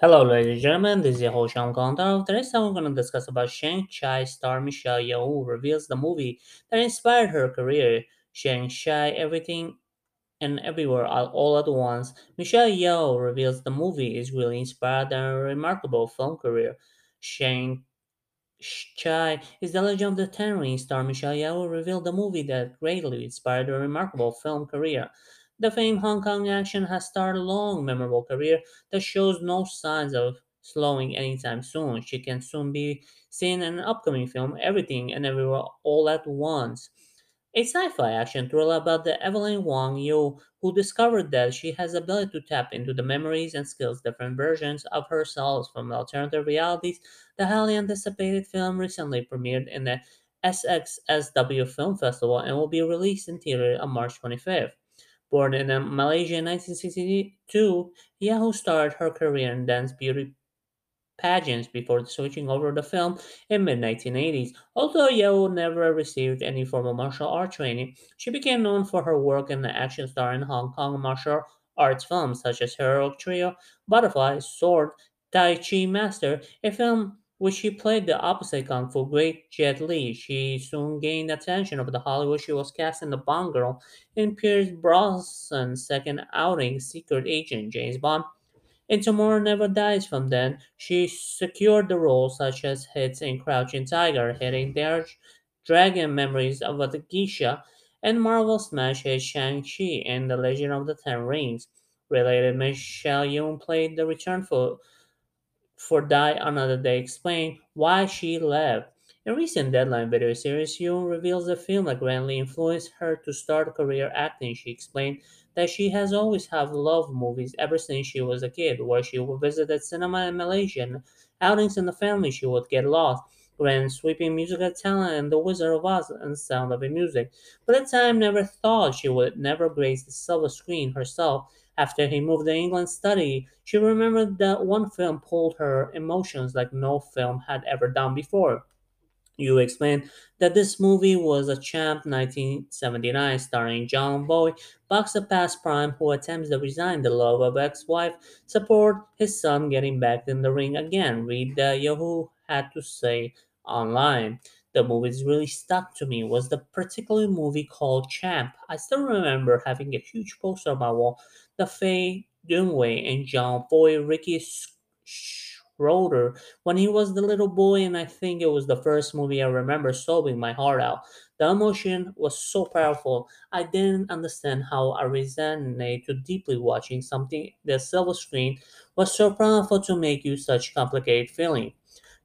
Hello, ladies and gentlemen. This is your host Sean Kontaro. Today's time we're going to discuss about Shang-Chi star Michelle Yeoh reveals the movie that inspired her career. Shang-Chi, Everything and Everywhere All All at Once. Michelle Yeoh reveals the movie is really inspired by her remarkable film career. Shang Chi is the Legend of the Ten Rings star Michelle Yeoh revealed the movie that greatly inspired her remarkable film career. The famed Hong Kong action has started a long, memorable career that shows no signs of slowing anytime soon. She can soon be seen in an upcoming film, Everything and Everywhere All at Once. A sci-fi action thriller about the Evelyn Wang Yu who discovered that she has the ability to tap into the memories and skills different versions of herself from alternative realities. The highly anticipated film recently premiered in the SXSW Film Festival and will be released in theater on March 25th. Born in uh, Malaysia in 1962, Yeoh started her career in dance beauty pageants before switching over to film in mid-1980s. Although Yeoh never received any formal martial art training, she became known for her work in the action star in Hong Kong martial arts films such as Heroic Trio, Butterfly, Sword, Tai Chi Master, a film which she played the opposite kung fu great Jet Li. She soon gained attention of the Hollywood. She was cast in The Bond Girl in Pierce Brosnan's second outing, Secret Agent James Bond in Tomorrow Never Dies from then, she secured the roles such as hits in Crouching Tiger, Hidden Dragon Memories of a Geisha, and Marvel smash hit Shang-Chi and The Legend of the Ten Rings. Related, Michelle Yeoh played the return for for Die Another Day explained why she left. In recent Deadline video series, Yeoh reveals the film that greatly influenced her to start career acting. She explained that she has always have loved movies ever since she was a kid, where she would visit cinema in Malaysia and outings in the family she would get lost. Grand sweeping musical talent and The Wizard of Oz and Sound of Music. But at the time never thought she would never grace the silver screen herself after he moved to England study, she remembered that one film pulled her emotions like no film had ever done before. Yeoh explained that this movie was a Champ 1979 starring Jon Voight, boxer past prime who attempts to resign the love of ex-wife, support his son getting back in the ring again. Read the Yeoh had to say online. The movies really stuck to me was the particular movie called Champ. I still remember having a huge poster on my wall. The Faye Dunaway and Jon Voight, Ricky Schroder when he was the little boy, and I think it was the first movie I remember sobbing my heart out. The emotion was so powerful, I didn't understand how I resonated to deeply watching something the silver screen was so powerful to make you such complicated feeling.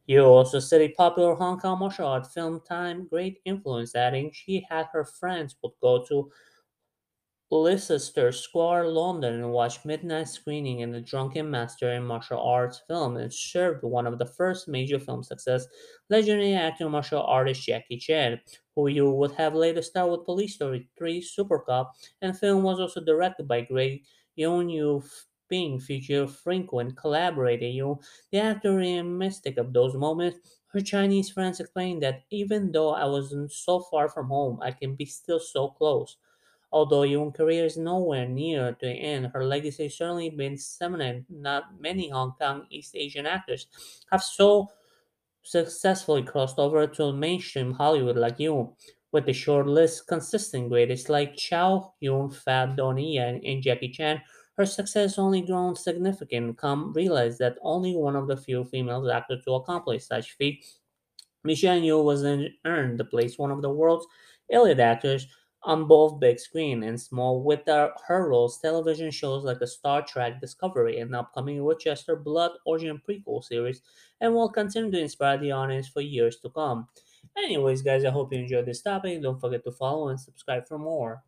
Yeoh also studied popular Hong Kong martial art film time, great influence, adding she had her friends would go to Leicester Square, London, and watched midnight screening in the Drunken Master in martial arts film and served one of the first major film success, legendary actor martial artist Jackie Chan, who you would have later starred with Police Story 3 Super Cop, and film was also directed by Greg Yeon Yu being featured frequent collaborator you the mystic of those moments her Chinese friends explained that even though I wasn't so far from home, I can be still so close. Although Yeoh's career is nowhere near to end, her legacy has certainly been seminal. Not many Hong Kong East Asian actors have so successfully crossed over to mainstream Hollywood like Yeoh, with the short list consisting greatest like Chow Yun Fat Donnie Yen and Jackie Chan. Her success only grown significant. Come realize that only one of the few female actors to accomplish such feat Michelle Yeoh was earned the place one of the world's elite actors on both big screen and small with her, her roles television shows like the Star Trek Discovery and the upcoming Witcher Blood Origin prequel series and will continue to inspire the audience for years to come. Anyways, guys, I hope you enjoyed this topic. Don't forget to follow and subscribe for more.